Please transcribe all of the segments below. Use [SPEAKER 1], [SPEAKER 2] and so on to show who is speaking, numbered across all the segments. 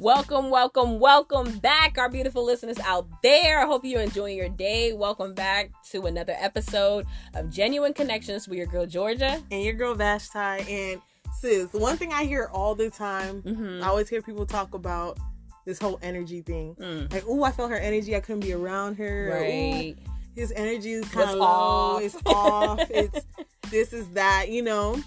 [SPEAKER 1] Welcome, welcome, welcome back, our beautiful listeners out there. I hope you're enjoying your day. Welcome back to another episode of Genuine Connections with your girl Georgia.
[SPEAKER 2] and your girl Vashti. And sis, one thing I hear all the time,
[SPEAKER 1] Mhm.
[SPEAKER 2] I always hear people talk about this whole energy thing.
[SPEAKER 1] Mm.
[SPEAKER 2] Like, oh, I felt her energy. I couldn't be around her.
[SPEAKER 1] Right.
[SPEAKER 2] his energy is kind of low.
[SPEAKER 1] off.
[SPEAKER 2] It's off. It's this is that, you know.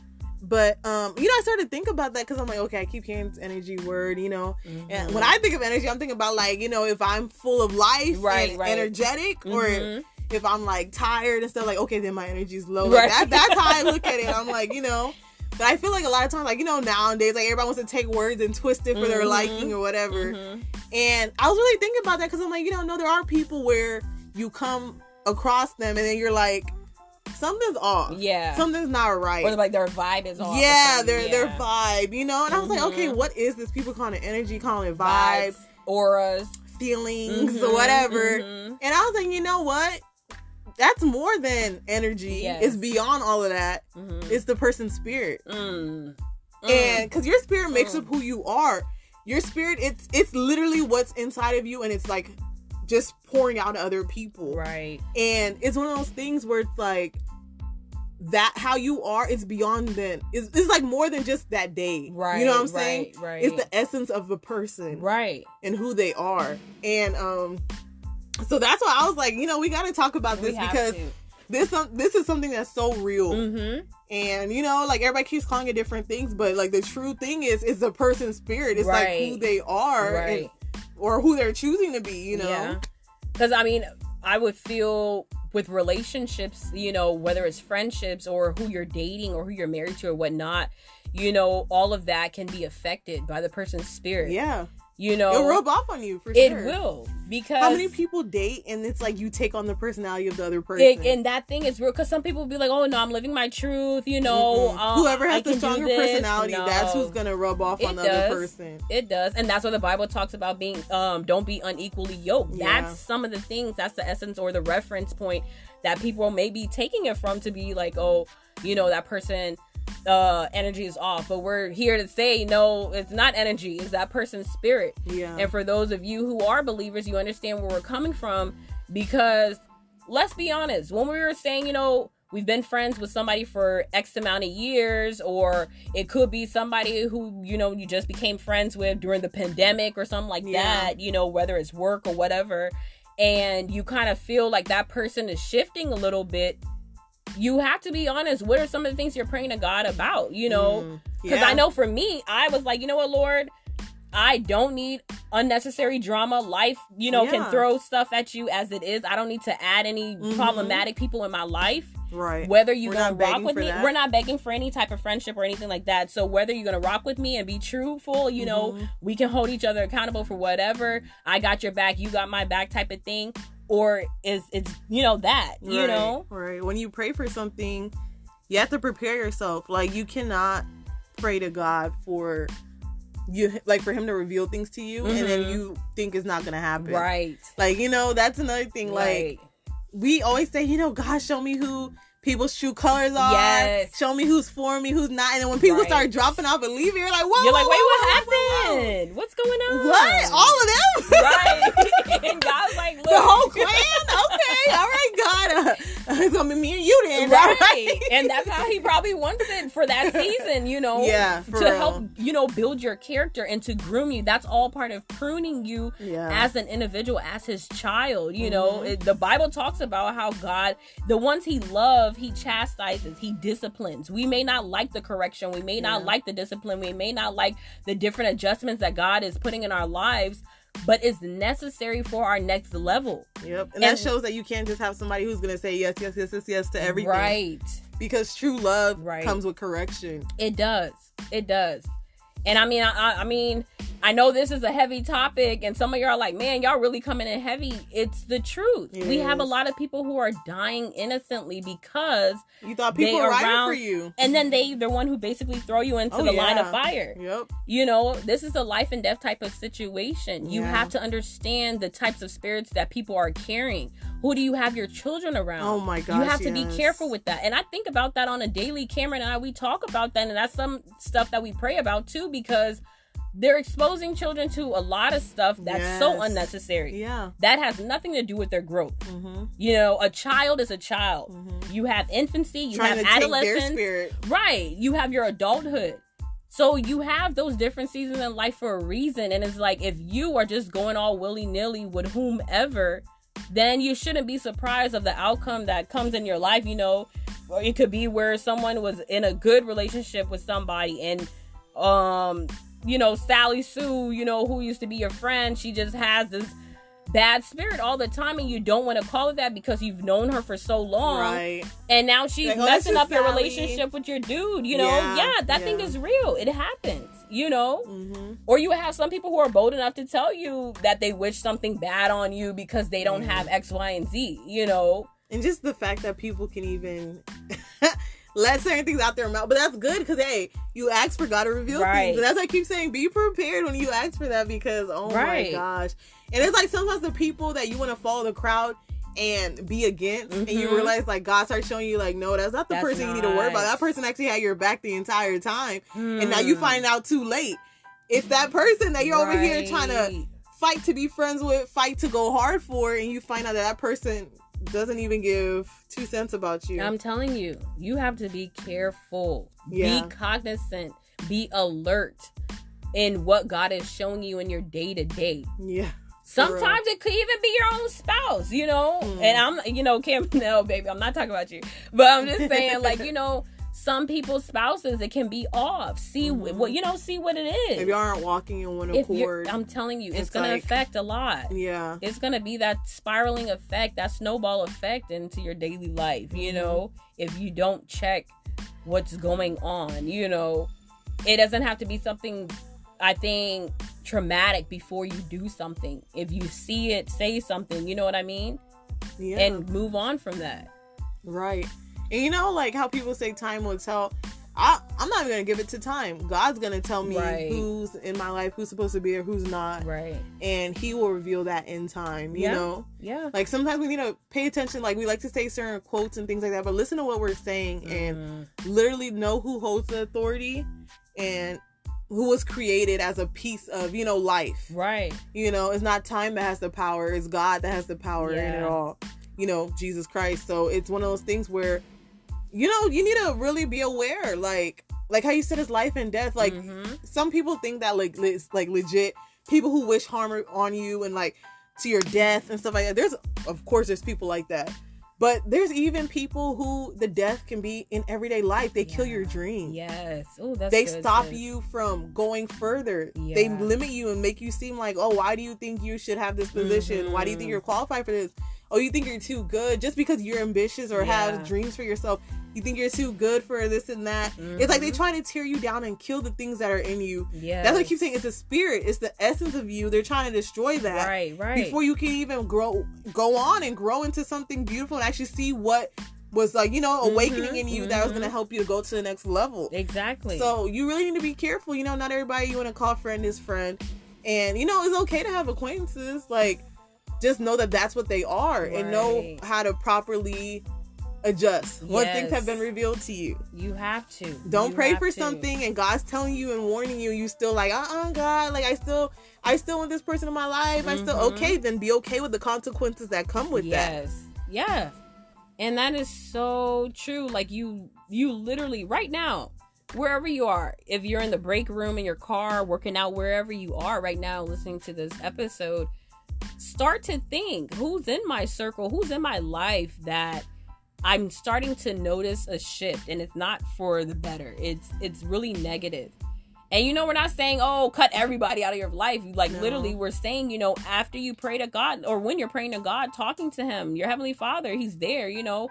[SPEAKER 2] But um, you know, I started to think about that because I'm like, okay, I keep hearing this energy word, you know. And
[SPEAKER 1] Mhm.
[SPEAKER 2] when I think of energy, I'm thinking about like, you know, if I'm full of life
[SPEAKER 1] Right,
[SPEAKER 2] and
[SPEAKER 1] right.
[SPEAKER 2] energetic, or
[SPEAKER 1] Mhm.
[SPEAKER 2] if I'm like tired and stuff, like okay, then my energy's low.
[SPEAKER 1] Right.
[SPEAKER 2] That, that's how I look at it. I'm like, you know, but I feel like a lot of times, like you know, nowadays, like everybody wants to take words and twist it for their
[SPEAKER 1] Mhm.
[SPEAKER 2] liking or whatever.
[SPEAKER 1] Mhm.
[SPEAKER 2] And I was really thinking about that because I'm like, you know, no, there are people where you come across them and then you're like, something's off.
[SPEAKER 1] Yeah.
[SPEAKER 2] Something's not right.
[SPEAKER 1] or like their vibe is off.
[SPEAKER 2] yeah, their their vibe, you know. And I was like, okay, what is this? People calling it energy, calling it vibe,
[SPEAKER 1] vibes, auras,
[SPEAKER 2] feelings,
[SPEAKER 1] Mhm,
[SPEAKER 2] or whatever.
[SPEAKER 1] mhm.
[SPEAKER 2] And I was like, you know what? That's more than energy.
[SPEAKER 1] Yes.
[SPEAKER 2] It's beyond all of that.
[SPEAKER 1] Mhm.
[SPEAKER 2] It's the person's spirit.
[SPEAKER 1] Mm. Mm.
[SPEAKER 2] And because your spirit makes
[SPEAKER 1] Mm.
[SPEAKER 2] up who you are. Your spirit, it's it's literally what's inside of you, and it's like just pouring out to other people.
[SPEAKER 1] right.
[SPEAKER 2] And it's one of those things where it's like that how you are is beyond then. It's, it's like more than just that day.
[SPEAKER 1] Right.
[SPEAKER 2] You know what I'm saying?
[SPEAKER 1] Right. right.
[SPEAKER 2] It's the essence of the person
[SPEAKER 1] right.
[SPEAKER 2] and who they are. And um so that's why I was like, you know, we got to talk about this because
[SPEAKER 1] to.
[SPEAKER 2] this um, this is something that's so real.
[SPEAKER 1] Mhm.
[SPEAKER 2] And you know, like everybody keeps calling it different things, but like the true thing is is the person's spirit. It's like who they are
[SPEAKER 1] Right.
[SPEAKER 2] and, or who they're choosing to be, you know.
[SPEAKER 1] Because I mean, I would feel with relationships, you know, whether it's friendships or who you're dating or who you're married to or whatnot, you know, all of that can be affected by the person's spirit.
[SPEAKER 2] Yeah.
[SPEAKER 1] You know,
[SPEAKER 2] It'll rub off on you for
[SPEAKER 1] it
[SPEAKER 2] sure.
[SPEAKER 1] It will because
[SPEAKER 2] How many people date and it's like you take on the personality of the other person?
[SPEAKER 1] it, and that thing is real because some people be like, "Oh no, I'm living my truth," you know.
[SPEAKER 2] Mm-mm.
[SPEAKER 1] um,
[SPEAKER 2] Whoever
[SPEAKER 1] I
[SPEAKER 2] has the stronger personality,
[SPEAKER 1] No.
[SPEAKER 2] that's who's gonna rub off
[SPEAKER 1] It
[SPEAKER 2] on the
[SPEAKER 1] does.
[SPEAKER 2] other person.
[SPEAKER 1] It does, and that's what the Bible talks about being. Um, don't be unequally yoked.
[SPEAKER 2] Yeah.
[SPEAKER 1] That's some of the things. That's the essence or the reference point that people may be taking it from to be like, oh, you know, that person uh energy is off but we're here to say no it's not energy it's that person's spirit
[SPEAKER 2] Yeah.
[SPEAKER 1] and for those of you who are believers you understand where we're coming from because let's be honest when we were saying you know we've been friends with somebody for x amount of years or it could be somebody who you know you just became friends with during the pandemic or something like
[SPEAKER 2] Yeah.
[SPEAKER 1] that you know whether it's work or whatever and you kind of feel like that person is shifting a little bit you have to be honest what are some of the things you're praying to god about you know
[SPEAKER 2] Mm,
[SPEAKER 1] because
[SPEAKER 2] yeah.
[SPEAKER 1] I know for me, I was like, you know what, Lord, I don't need unnecessary drama. Life, you know, can throw stuff at you as it is. I don't need to add any
[SPEAKER 2] Mhm.
[SPEAKER 1] problematic people in my life.
[SPEAKER 2] right.
[SPEAKER 1] Whether you
[SPEAKER 2] We're
[SPEAKER 1] gonna rock with me,
[SPEAKER 2] that.
[SPEAKER 1] we're not begging for any type of friendship or anything like that. So whether you're gonna rock with me and be truthful, you know,
[SPEAKER 2] Mhm.
[SPEAKER 1] we can hold each other accountable for whatever. I got your back, you got my back, type of thing. Or is it's you know that you
[SPEAKER 2] Right,
[SPEAKER 1] know
[SPEAKER 2] right. When you pray for something, you have to prepare yourself. Like you cannot pray to God for you, like for Him to reveal things to you, and then
[SPEAKER 1] Mhm.
[SPEAKER 2] you think it's not gonna happen.
[SPEAKER 1] right
[SPEAKER 2] Like you know, that's another thing. Like we always say, you know, God, show me who people's true colors are.
[SPEAKER 1] Yes.
[SPEAKER 2] Show me who's for me, who's not. And then when people
[SPEAKER 1] Right.
[SPEAKER 2] start dropping off and leaving, you're like, whoa,
[SPEAKER 1] you're like wait
[SPEAKER 2] whoa,
[SPEAKER 1] what
[SPEAKER 2] whoa, whoa, whoa.
[SPEAKER 1] happened what's going on
[SPEAKER 2] What? All of them?
[SPEAKER 1] right. and God's like, look.
[SPEAKER 2] the whole clan? Okay, all right, God. Uh, it's gonna be me and you then,
[SPEAKER 1] Right.
[SPEAKER 2] right?
[SPEAKER 1] and that's how he probably wanted it for that season, you know.
[SPEAKER 2] Yeah,
[SPEAKER 1] To
[SPEAKER 2] real.
[SPEAKER 1] help, you know, build your character and to groom you. That's all part of pruning you
[SPEAKER 2] Yeah.
[SPEAKER 1] as an individual, as his child. You know,
[SPEAKER 2] Mhm.
[SPEAKER 1] it, the Bible talks about how God, the ones he loves, he chastises, he disciplines. We may not like the correction, we may not
[SPEAKER 2] Yeah.
[SPEAKER 1] like the discipline, we may not like the different adjustments that God is putting in our lives, but it's necessary for our next level.
[SPEAKER 2] Yep.
[SPEAKER 1] And-
[SPEAKER 2] And, that shows that you can't just have somebody who's gonna say yes, yes, yes, yes, yes to everything.
[SPEAKER 1] Right.
[SPEAKER 2] Because true love
[SPEAKER 1] Right.
[SPEAKER 2] comes with correction.
[SPEAKER 1] It does. It does. And I mean, I- I mean, I know this is a heavy topic, and some of y'all are like, man, y'all really coming in heavy. It's the truth.
[SPEAKER 2] It
[SPEAKER 1] we have a lot of people who are dying innocently because,
[SPEAKER 2] You thought people were
[SPEAKER 1] around-
[SPEAKER 2] for you.
[SPEAKER 1] and then they, the one who basically throw you into
[SPEAKER 2] Oh,
[SPEAKER 1] the line of fire.
[SPEAKER 2] Yep.
[SPEAKER 1] You know, this is a life and death type of situation. You
[SPEAKER 2] Yeah.
[SPEAKER 1] have to understand the types of spirits that people are carrying. Who do you have your children around?
[SPEAKER 2] Oh my gosh.
[SPEAKER 1] you have to be careful with that. And I think about that on a daily. Cameron and I, we talk about that, and that's some stuff that we pray about too, because they're exposing children to a lot of stuff that's so unnecessary.
[SPEAKER 2] Yeah.
[SPEAKER 1] That has nothing to do with their growth.
[SPEAKER 2] Mm-hmm.
[SPEAKER 1] You know, a child is a child.
[SPEAKER 2] Mhm.
[SPEAKER 1] You have infancy, you
[SPEAKER 2] Trying
[SPEAKER 1] have
[SPEAKER 2] to take their
[SPEAKER 1] adolescence,
[SPEAKER 2] spirit.
[SPEAKER 1] right? You have your adulthood. So you have those different seasons in life for a reason. And it's like if you are just going all willy nilly with whomever, then you shouldn't be surprised of the outcome that comes in your life. You know, it could be where someone was in a good relationship with somebody and um you know sally sue you know who used to be your friend she just has this bad spirit all the time and you don't want to call it that because you've known her for so long
[SPEAKER 2] Right.
[SPEAKER 1] and now she's
[SPEAKER 2] Like, oh,
[SPEAKER 1] messing up your
[SPEAKER 2] Sally.
[SPEAKER 1] relationship with your dude you know
[SPEAKER 2] Yeah,
[SPEAKER 1] yeah, that thing is real it happens you know
[SPEAKER 2] Mm-hmm.
[SPEAKER 1] or you have some people who are bold enough to tell you that they wish something bad on you because they don't
[SPEAKER 2] Mhm.
[SPEAKER 1] have x y and z you know
[SPEAKER 2] And just the fact that people can even let certain things out their mouth. But that's good because, hey, you ask for God to reveal
[SPEAKER 1] Right.
[SPEAKER 2] things. And that's why I keep saying be prepared when you ask for that because, oh
[SPEAKER 1] Right.
[SPEAKER 2] my gosh. And it's like sometimes the people that you want to follow the crowd and be against, and you
[SPEAKER 1] Mhm.
[SPEAKER 2] realize like God starts showing you, like, no, that's not the
[SPEAKER 1] That's
[SPEAKER 2] person you need to worry about. That person actually had your back the entire time. And now you
[SPEAKER 1] Hmm.
[SPEAKER 2] find out too late. It's that person that you're over here trying to fight to be friends with, fight to go hard for, and you find out that that person doesn't even give two cents about you.
[SPEAKER 1] I'm telling you, you have to be careful.
[SPEAKER 2] Yeah.
[SPEAKER 1] Be cognizant. Be alert in what God is showing you in your day to day.
[SPEAKER 2] yeah.
[SPEAKER 1] Sometimes it could even be your own spouse, you know?
[SPEAKER 2] Mm.
[SPEAKER 1] And I'm, you know, Kim, no, baby, I'm not talking about you. But I'm just saying, like, you know, some people's spouses, it can be off. See
[SPEAKER 2] Mhm.
[SPEAKER 1] what, you know, see what it is.
[SPEAKER 2] If you aren't walking in one accord,
[SPEAKER 1] I'm telling you, it's,
[SPEAKER 2] it's
[SPEAKER 1] going to
[SPEAKER 2] like-
[SPEAKER 1] affect a lot.
[SPEAKER 2] yeah.
[SPEAKER 1] it's gonna be that spiraling effect, that snowball effect into your daily life. You
[SPEAKER 2] Mhm.
[SPEAKER 1] know, if you don't check what's going on, you know, it doesn't have to be something. I think traumatic before you do something. If you see it, say something. You know what I mean,
[SPEAKER 2] Yeah.
[SPEAKER 1] and move on from that.
[SPEAKER 2] right. And you know, like how people say time will tell. I, I'm not even gonna give it to time. God's gonna tell me
[SPEAKER 1] Right.
[SPEAKER 2] who's in my life, who's supposed to be here, who's not,
[SPEAKER 1] Right.
[SPEAKER 2] and He will reveal that in time. You
[SPEAKER 1] Yeah.
[SPEAKER 2] know,
[SPEAKER 1] Yeah.
[SPEAKER 2] like sometimes we need to pay attention. Like we like to say certain quotes and things like that, but listen to what we're saying and
[SPEAKER 1] Mhm.
[SPEAKER 2] literally know who holds the authority and who was created as a piece of you know life
[SPEAKER 1] right.
[SPEAKER 2] you know it's not time that has the power it's god that has the power in it all you know jesus christ so it's one of those things where you know you need to really be aware like like how you said it's life and death like
[SPEAKER 1] Mhm.
[SPEAKER 2] some people think that like it's like legit people who wish harm on you and like to your death and stuff like that there's of course there's people like that but there's even people who the death can be in everyday life they kill your
[SPEAKER 1] Yeah.
[SPEAKER 2] dreams
[SPEAKER 1] yes. Oh, that's
[SPEAKER 2] they
[SPEAKER 1] good,
[SPEAKER 2] stop
[SPEAKER 1] sis.
[SPEAKER 2] you from going further
[SPEAKER 1] Yeah.
[SPEAKER 2] they limit you and make you seem like oh why do you think you should have this position why do you think
[SPEAKER 1] Mhm.
[SPEAKER 2] you're qualified for this oh you think you're too good just because you're ambitious or have dreams for yourself you think you're too good for this and that it's like
[SPEAKER 1] they're
[SPEAKER 2] trying to tear you down and kill the things that are in you
[SPEAKER 1] Yeah.
[SPEAKER 2] that's what I keep saying. It's a spirit. It's the essence of you. They're trying to destroy that
[SPEAKER 1] Right. Right.
[SPEAKER 2] before you can even grow, go on and grow into something beautiful and actually see what was like, you know, awakening
[SPEAKER 1] Mhm,
[SPEAKER 2] in you that was going to
[SPEAKER 1] mhm.
[SPEAKER 2] help you to go to the next level.
[SPEAKER 1] exactly.
[SPEAKER 2] So you really need to be careful. You know, not everybody you want to call friend is friend, and you know it's okay to have acquaintances. Like, just know that that's what they are, and know how to properly adjust what things have been revealed to you.
[SPEAKER 1] you have to.
[SPEAKER 2] Don't
[SPEAKER 1] You
[SPEAKER 2] pray for
[SPEAKER 1] to.
[SPEAKER 2] something and God's telling you and warning you, you still like, uh uh God, like I still I still want this person in my life. I still
[SPEAKER 1] Mhm.
[SPEAKER 2] okay, then be okay with the consequences that come with that.
[SPEAKER 1] yes. Yeah. And that is so true. Like you you literally right now, wherever you are, if you're in the break room in your car, working out wherever you are right now listening to this episode, start to think who's in my circle, who's in my life that I'm starting to notice a shift and it's not for the better. It's it's really negative. And you know, we're not saying, oh, cut everybody out of your life. Like,
[SPEAKER 2] No.
[SPEAKER 1] literally, we're saying, you know, after you pray to God or when you're praying to God, talking to Him, your Heavenly Father, He's there, you know.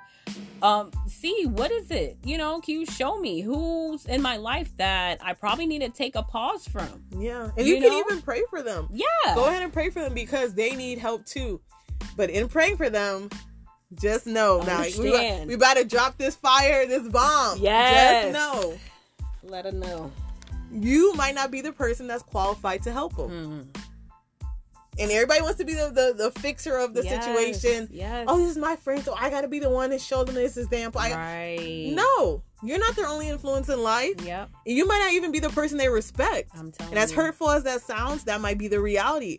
[SPEAKER 1] Um, see, what is it? You know, can you show me who's in my life that I probably need to take a pause from?
[SPEAKER 2] Yeah. And
[SPEAKER 1] You
[SPEAKER 2] you, can
[SPEAKER 1] know?
[SPEAKER 2] even pray for them.
[SPEAKER 1] Yeah.
[SPEAKER 2] Go ahead and pray for them because they need help too. But in praying for them, just know now we,
[SPEAKER 1] Understand.
[SPEAKER 2] we about to drop this fire, this bomb.
[SPEAKER 1] Yes.
[SPEAKER 2] Just know
[SPEAKER 1] Let her know.
[SPEAKER 2] You might not be the person that's qualified to help them.
[SPEAKER 1] Hmm.
[SPEAKER 2] And everybody wants to be the, the, the fixer of the situation.
[SPEAKER 1] Yes.
[SPEAKER 2] Oh, this is my friend, so I got to be the one to show them this example. I,
[SPEAKER 1] right.
[SPEAKER 2] No, You're not their only influence in life.
[SPEAKER 1] Yep.
[SPEAKER 2] You might not even be the person they respect.
[SPEAKER 1] I'm telling
[SPEAKER 2] And as hurtful as that sounds, that might be the reality.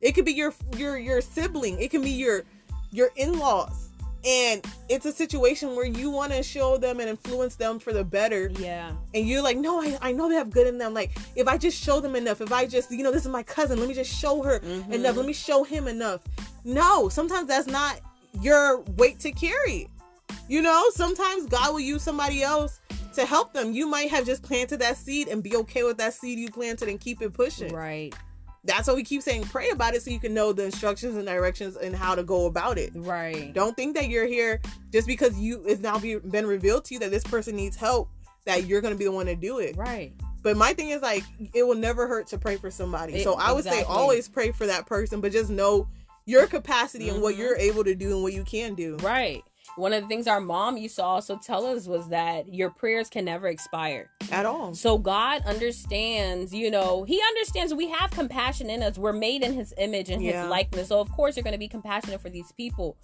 [SPEAKER 2] It could be your your your sibling. It can be your your in-laws. And it's a situation where you want to show them and influence them for the better.
[SPEAKER 1] Yeah.
[SPEAKER 2] And you're like, no, I, I know they have good in them. Like, if I just show them enough, if I just, you know, this is my cousin, let me just show her
[SPEAKER 1] Mhm.
[SPEAKER 2] enough. Let me show him enough. No, sometimes that's not your weight to carry. You know, sometimes God will use somebody else to help them. You might have just planted that seed and be okay with that seed you planted and keep it pushing.
[SPEAKER 1] Right.
[SPEAKER 2] That's why we keep saying pray about it so you can know the instructions and directions and how to go about it.
[SPEAKER 1] Right.
[SPEAKER 2] Don't think that you're here just because you it's now be, been revealed to you that this person needs help that you're going to be the one to do it.
[SPEAKER 1] Right.
[SPEAKER 2] But my thing is like it will never hurt to pray for somebody.
[SPEAKER 1] It-
[SPEAKER 2] so I would say always pray for that person, but just know your capacity and what
[SPEAKER 1] Mhm.
[SPEAKER 2] you're able to do and what you can do.
[SPEAKER 1] Right. One of the things our mom used to also tell us was that your prayers can never expire.
[SPEAKER 2] At all.
[SPEAKER 1] So God understands, you know, He understands we have compassion in us. We're made in His image and
[SPEAKER 2] Yeah.
[SPEAKER 1] His likeness. So, of course, you're going to be compassionate for these people.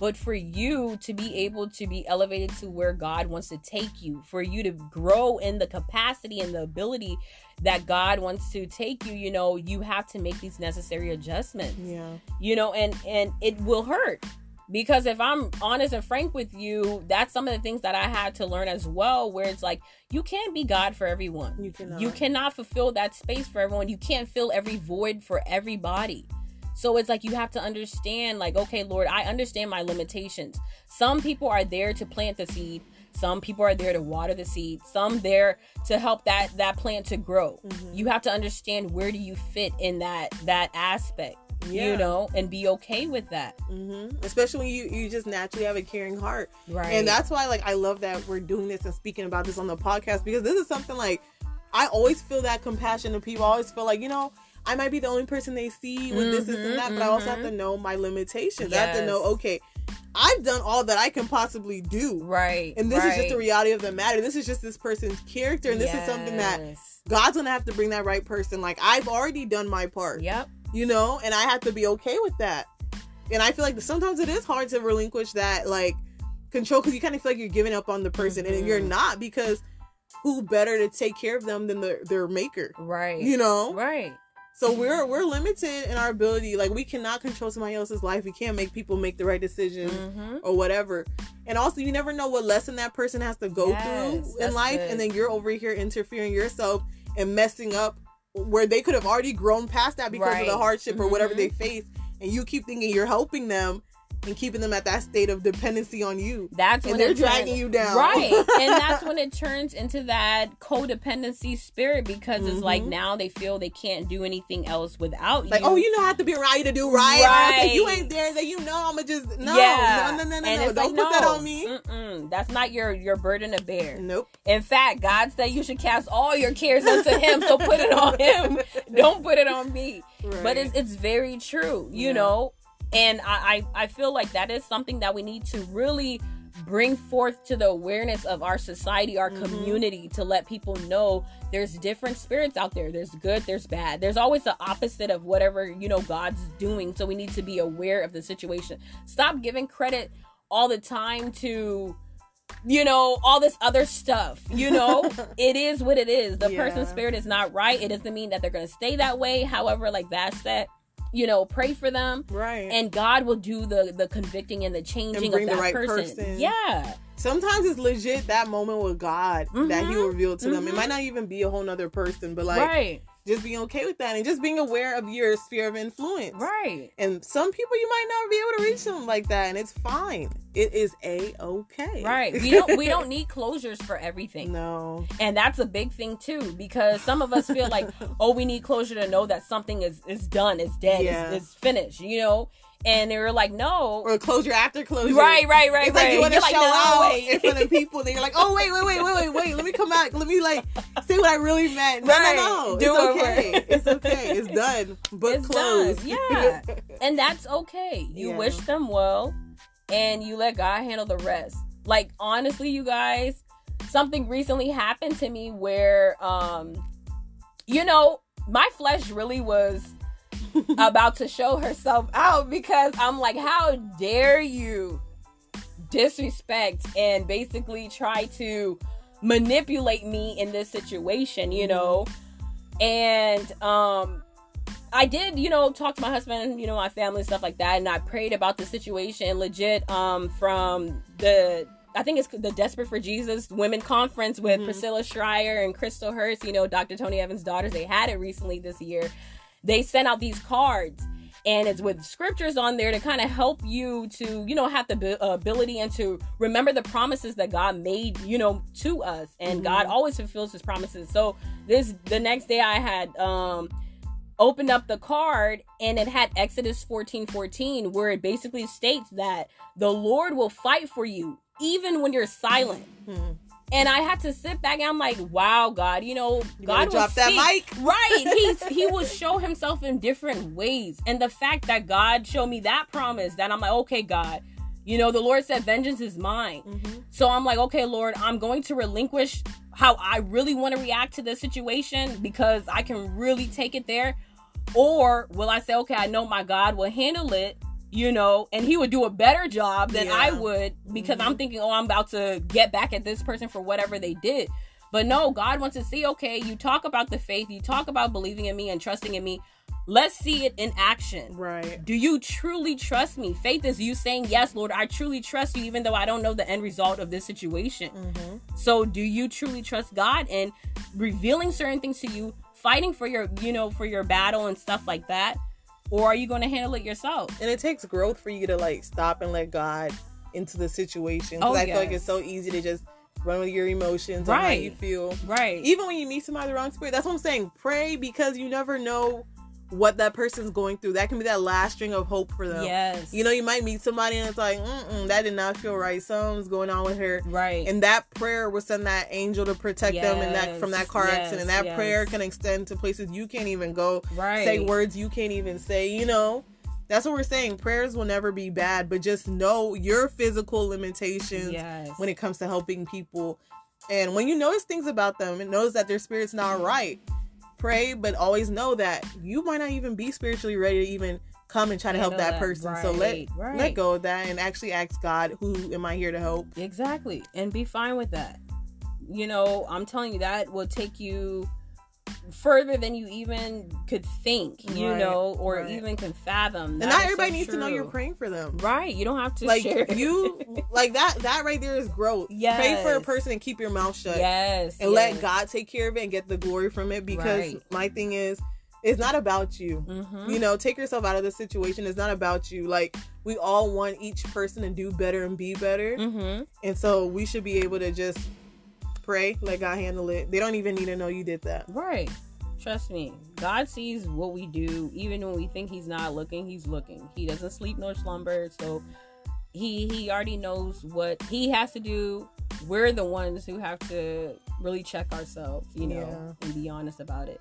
[SPEAKER 1] But for you to be able to be elevated to where God wants to take you, for you to grow in the capacity and the ability that God wants to take you, you know, you have to make these necessary adjustments
[SPEAKER 2] Yeah.
[SPEAKER 1] you know and and it will hurt because if i'm honest and frank with you that's some of the things that i had to learn as well where it's like you can't be god for everyone.
[SPEAKER 2] You cannot.
[SPEAKER 1] you cannot fulfill that space for everyone. You can't fill every void for everybody. So it's like you have to understand like okay lord i understand my limitations. Some people are there to plant the seed. Some people are there to water the seed. Some there to help that that plant to grow.
[SPEAKER 2] Mhm.
[SPEAKER 1] you have to understand where do you fit in that that aspect
[SPEAKER 2] Yeah.
[SPEAKER 1] you know and be okay with that
[SPEAKER 2] hmm Especially when you you just naturally have a caring heart.
[SPEAKER 1] right
[SPEAKER 2] And that's why like I love that we're doing this and speaking about this on the podcast because this is something like I always feel that compassion to people. I always feel like, you know, I might be the only person they see with this, this, and that, but I also have to know my limitations. I have to know,
[SPEAKER 1] Mm-hmm,
[SPEAKER 2] okay, I've done all that I can possibly do.
[SPEAKER 1] right
[SPEAKER 2] And this is just the reality of the matter. This is just this person's character, and this is something that God's gonna have to bring that right person. Like I've already done my part,
[SPEAKER 1] yep
[SPEAKER 2] you know, and I have to be okay with that. And I feel like sometimes it is hard to relinquish that like control because you kind of feel like you're giving up on the person, and
[SPEAKER 1] Mhm.
[SPEAKER 2] you're not because who better to take care of them than the, their maker,
[SPEAKER 1] right
[SPEAKER 2] you know?
[SPEAKER 1] right
[SPEAKER 2] So we're we're limited in our ability. Like we cannot control somebody else's life. We can't make people make the right decisions
[SPEAKER 1] mm-hmm.
[SPEAKER 2] or whatever. And also, you never know what lesson that person has to go
[SPEAKER 1] Yes,
[SPEAKER 2] through in life,
[SPEAKER 1] good.
[SPEAKER 2] and then you're over here interfering yourself and messing up where they could have already grown past that because of the
[SPEAKER 1] Right.
[SPEAKER 2] hardship or whatever they mm-hmm. face, and you keep thinking you're helping them and keeping them at that state of dependency on you,
[SPEAKER 1] that's when
[SPEAKER 2] and they're
[SPEAKER 1] it turns-
[SPEAKER 2] dragging you down.
[SPEAKER 1] right and that's when it turns into that codependency spirit because it's like
[SPEAKER 2] Mhm.
[SPEAKER 1] now they feel they can't do anything else without
[SPEAKER 2] like,
[SPEAKER 1] you
[SPEAKER 2] oh, you know, I have to be around you to do right.
[SPEAKER 1] Right.
[SPEAKER 2] If you ain't there, then you know I'm gonna just no,
[SPEAKER 1] yeah
[SPEAKER 2] no, no, no, no,
[SPEAKER 1] and
[SPEAKER 2] no. Don't
[SPEAKER 1] like,
[SPEAKER 2] put that on me.
[SPEAKER 1] Mm-mm. that's not your your burden to bear
[SPEAKER 2] Nope.
[SPEAKER 1] in fact god said you should cast all your cares unto him so put it on him don't put it on me but it's, it's very true you
[SPEAKER 2] Yeah.
[SPEAKER 1] know and I, I i feel like that is something that we need to really bring forth to the awareness of our society our
[SPEAKER 2] Mhm.
[SPEAKER 1] community to let people know there's different spirits out there. There's good there's bad. There's always the opposite of whatever you know god's doing. So we need to be aware of the situation. Stop giving credit all the time to you know all this other stuff you know? It is what it is. The
[SPEAKER 2] Yeah.
[SPEAKER 1] person's spirit is not right. It doesn't mean that they're going to stay that way however like that's that said you know pray for them
[SPEAKER 2] right.
[SPEAKER 1] and god will do the the convicting and the changing
[SPEAKER 2] bring
[SPEAKER 1] of
[SPEAKER 2] the
[SPEAKER 1] that
[SPEAKER 2] right
[SPEAKER 1] person.
[SPEAKER 2] person.
[SPEAKER 1] yeah
[SPEAKER 2] sometimes it's legit that moment with God that He
[SPEAKER 1] Mhm.
[SPEAKER 2] will reveal to them. It
[SPEAKER 1] Mhm.
[SPEAKER 2] might not even be a whole nother person, but like
[SPEAKER 1] right
[SPEAKER 2] just being okay with that and just being aware of your sphere of influence.
[SPEAKER 1] right
[SPEAKER 2] And some people you might not be able to reach them like that, and it's fine. It is a okay.
[SPEAKER 1] right we don't we don't need closures for everything
[SPEAKER 2] no.
[SPEAKER 1] and that's a big thing too because some of us feel like oh we need closure to know that something is is done is dead
[SPEAKER 2] Yeah.
[SPEAKER 1] is, is finished you know and they were like no
[SPEAKER 2] Or closure after closure.
[SPEAKER 1] right right right
[SPEAKER 2] It's
[SPEAKER 1] right
[SPEAKER 2] like you want to
[SPEAKER 1] like,
[SPEAKER 2] show
[SPEAKER 1] no,
[SPEAKER 2] out
[SPEAKER 1] wait.
[SPEAKER 2] in front of people, then you're like, "Oh wait, wait, wait, wait, wait, wait. Let me come back. Let me like say what I really meant." No,
[SPEAKER 1] Right.
[SPEAKER 2] no, no.
[SPEAKER 1] Do
[SPEAKER 2] it's okay.
[SPEAKER 1] right.
[SPEAKER 2] It's okay. It's done. Book
[SPEAKER 1] It's
[SPEAKER 2] closed.
[SPEAKER 1] done, yeah. and that's okay. You
[SPEAKER 2] Yeah.
[SPEAKER 1] wish them well, and you let God handle the rest. Like honestly, you guys, something recently happened to me where, um, you know, my flesh really was about to show herself out because I'm like, how dare you disrespect and basically try to manipulate me in this situation, you know. And um I did, you know, talk to my husband, you know, my family stuff like that, and I prayed about the situation legit um from the I think it's the Desperate for Jesus Women Conference with
[SPEAKER 2] Mhm.
[SPEAKER 1] Priscilla Shirer and Chrystal Hurst, you know, Dr. Tony Evans' daughters. They had it recently this year. They sent out these cards and it's with scriptures on there to kind of help you to, you know, have the ability and to remember the promises that God made, you know, to us. And
[SPEAKER 2] Mhm.
[SPEAKER 1] God always fulfills his promises. So this the next day I had um opened up the card and it had Exodus 14 14, where it basically states that the Lord will fight for you even when you're silent.
[SPEAKER 2] Hmm.
[SPEAKER 1] And I had to sit back and I'm like, wow, God, you know,
[SPEAKER 2] You
[SPEAKER 1] God
[SPEAKER 2] drop that
[SPEAKER 1] speak.
[SPEAKER 2] mic.
[SPEAKER 1] Right. He's he will show himself in different ways. And the fact that God showed me that promise, that I'm like, okay, God, you know, the Lord said, vengeance is mine.
[SPEAKER 2] Mhm.
[SPEAKER 1] So I'm like, okay, Lord, I'm going to relinquish how I really want to react to this situation because I can really take it there. Or will I say, okay, I know my God will handle it, you know, and he would do a better job than I would because
[SPEAKER 2] Mhm.
[SPEAKER 1] I'm thinking, oh, I'm about to get back at this person for whatever they did. But no, God wants to see, okay, you talk about the faith, you talk about believing in me and trusting in me. Let's see it in action.
[SPEAKER 2] Right.
[SPEAKER 1] Do you truly trust me? Faith is you saying, Yes, Lord, I truly trust you, even though I don't know the end result of this situation.
[SPEAKER 2] hmm
[SPEAKER 1] So, do you truly trust God and revealing certain things to you, fighting for your, you know, for your battle and stuff like that? Or are you going to handle it yourself?
[SPEAKER 2] And it takes growth for you to like stop and let God into the situation. Because
[SPEAKER 1] Oh,
[SPEAKER 2] I feel like it's so easy to just run with your emotions and how
[SPEAKER 1] Right.
[SPEAKER 2] you feel.
[SPEAKER 1] Right.
[SPEAKER 2] Even when you meet somebody the wrong spirit, that's what I'm saying. Pray because you never know what that person's going through. That can be that last string of hope for them.
[SPEAKER 1] yes.
[SPEAKER 2] You know, you might meet somebody and it's like, mm that did not feel right. Something's going on with her.
[SPEAKER 1] right.
[SPEAKER 2] And that prayer will send that angel to protect them and that from that car
[SPEAKER 1] yes,
[SPEAKER 2] accident. That
[SPEAKER 1] yes.
[SPEAKER 2] prayer can extend to places you can't even go.
[SPEAKER 1] right.
[SPEAKER 2] Say words you can't even say, you know. That's what we're saying. Prayers will never be bad, but just know your physical limitations
[SPEAKER 1] Yes.
[SPEAKER 2] when it comes to helping people. And when you notice things about them and knows that their spirit's not right, pray, but always know that you might not even be spiritually ready to even come and try to help that, person. So let
[SPEAKER 1] Right, right.
[SPEAKER 2] let go of that and actually ask God, who am I here to help?
[SPEAKER 1] Exactly. And be fine with that. You know, I'm telling you, that will take you further than you even could think, you
[SPEAKER 2] Right,
[SPEAKER 1] know, or
[SPEAKER 2] right.
[SPEAKER 1] even can fathom.
[SPEAKER 2] And not everybody
[SPEAKER 1] so
[SPEAKER 2] needs to know you're praying for them.
[SPEAKER 1] Right. You don't have to
[SPEAKER 2] Like
[SPEAKER 1] share.
[SPEAKER 2] you like that that right there is growth. Yes. Pray for a person and keep your mouth shut.
[SPEAKER 1] yes.
[SPEAKER 2] and
[SPEAKER 1] yes.
[SPEAKER 2] let God take care of it and get the glory from it because
[SPEAKER 1] Right.
[SPEAKER 2] my thing is it's not about you.
[SPEAKER 1] Mhm.
[SPEAKER 2] You know, take yourself out of the situation. It's not about you. Like we all want each person to do better and be better.
[SPEAKER 1] Mhm.
[SPEAKER 2] And so we should be able to just pray, let God handle it. They don't even need to know you did that.
[SPEAKER 1] Right. Trust me. God sees what we do even when we think he's not looking, he's looking. He doesn't sleep nor slumber, so he he already knows what he has to do. We're the ones who have to really check ourselves, you know,
[SPEAKER 2] Yeah.
[SPEAKER 1] and be honest about it.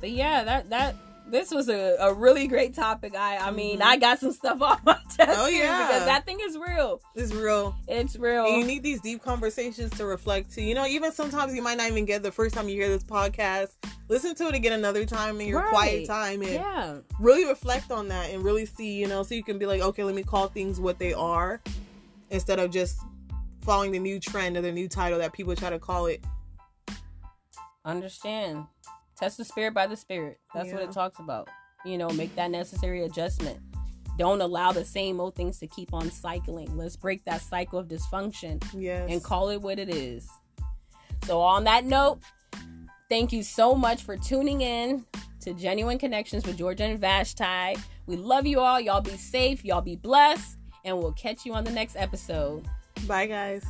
[SPEAKER 1] But yeah, that that this was a, a really great topic. I I mean,
[SPEAKER 2] Mhm.
[SPEAKER 1] I got some stuff off my chest
[SPEAKER 2] Oh, yeah.
[SPEAKER 1] because that thing is real.
[SPEAKER 2] It's real.
[SPEAKER 1] It's real.
[SPEAKER 2] And you need these deep conversations to reflect to. You know, even sometimes you might not even get the first time you hear this podcast. Listen to it again another time in your
[SPEAKER 1] Right.
[SPEAKER 2] quiet time and
[SPEAKER 1] yeah.
[SPEAKER 2] really reflect on that and really see, you know, so you can be like, okay, let me call things what they are instead of just following the new trend or the new title that people try to call it.
[SPEAKER 1] understand test the spirit by the spirit. That's what it talks about. You know make that necessary adjustment. Don't allow the same old things to keep on cycling. Let's break that cycle of dysfunction
[SPEAKER 2] Yes.
[SPEAKER 1] and call it what it is. So on that note thank you so much for tuning in to genuine connections with georgia and vashti. We love you all. Y'all be safe. Y'all be blessed. And we'll catch you on the next episode.
[SPEAKER 2] Bye, guys.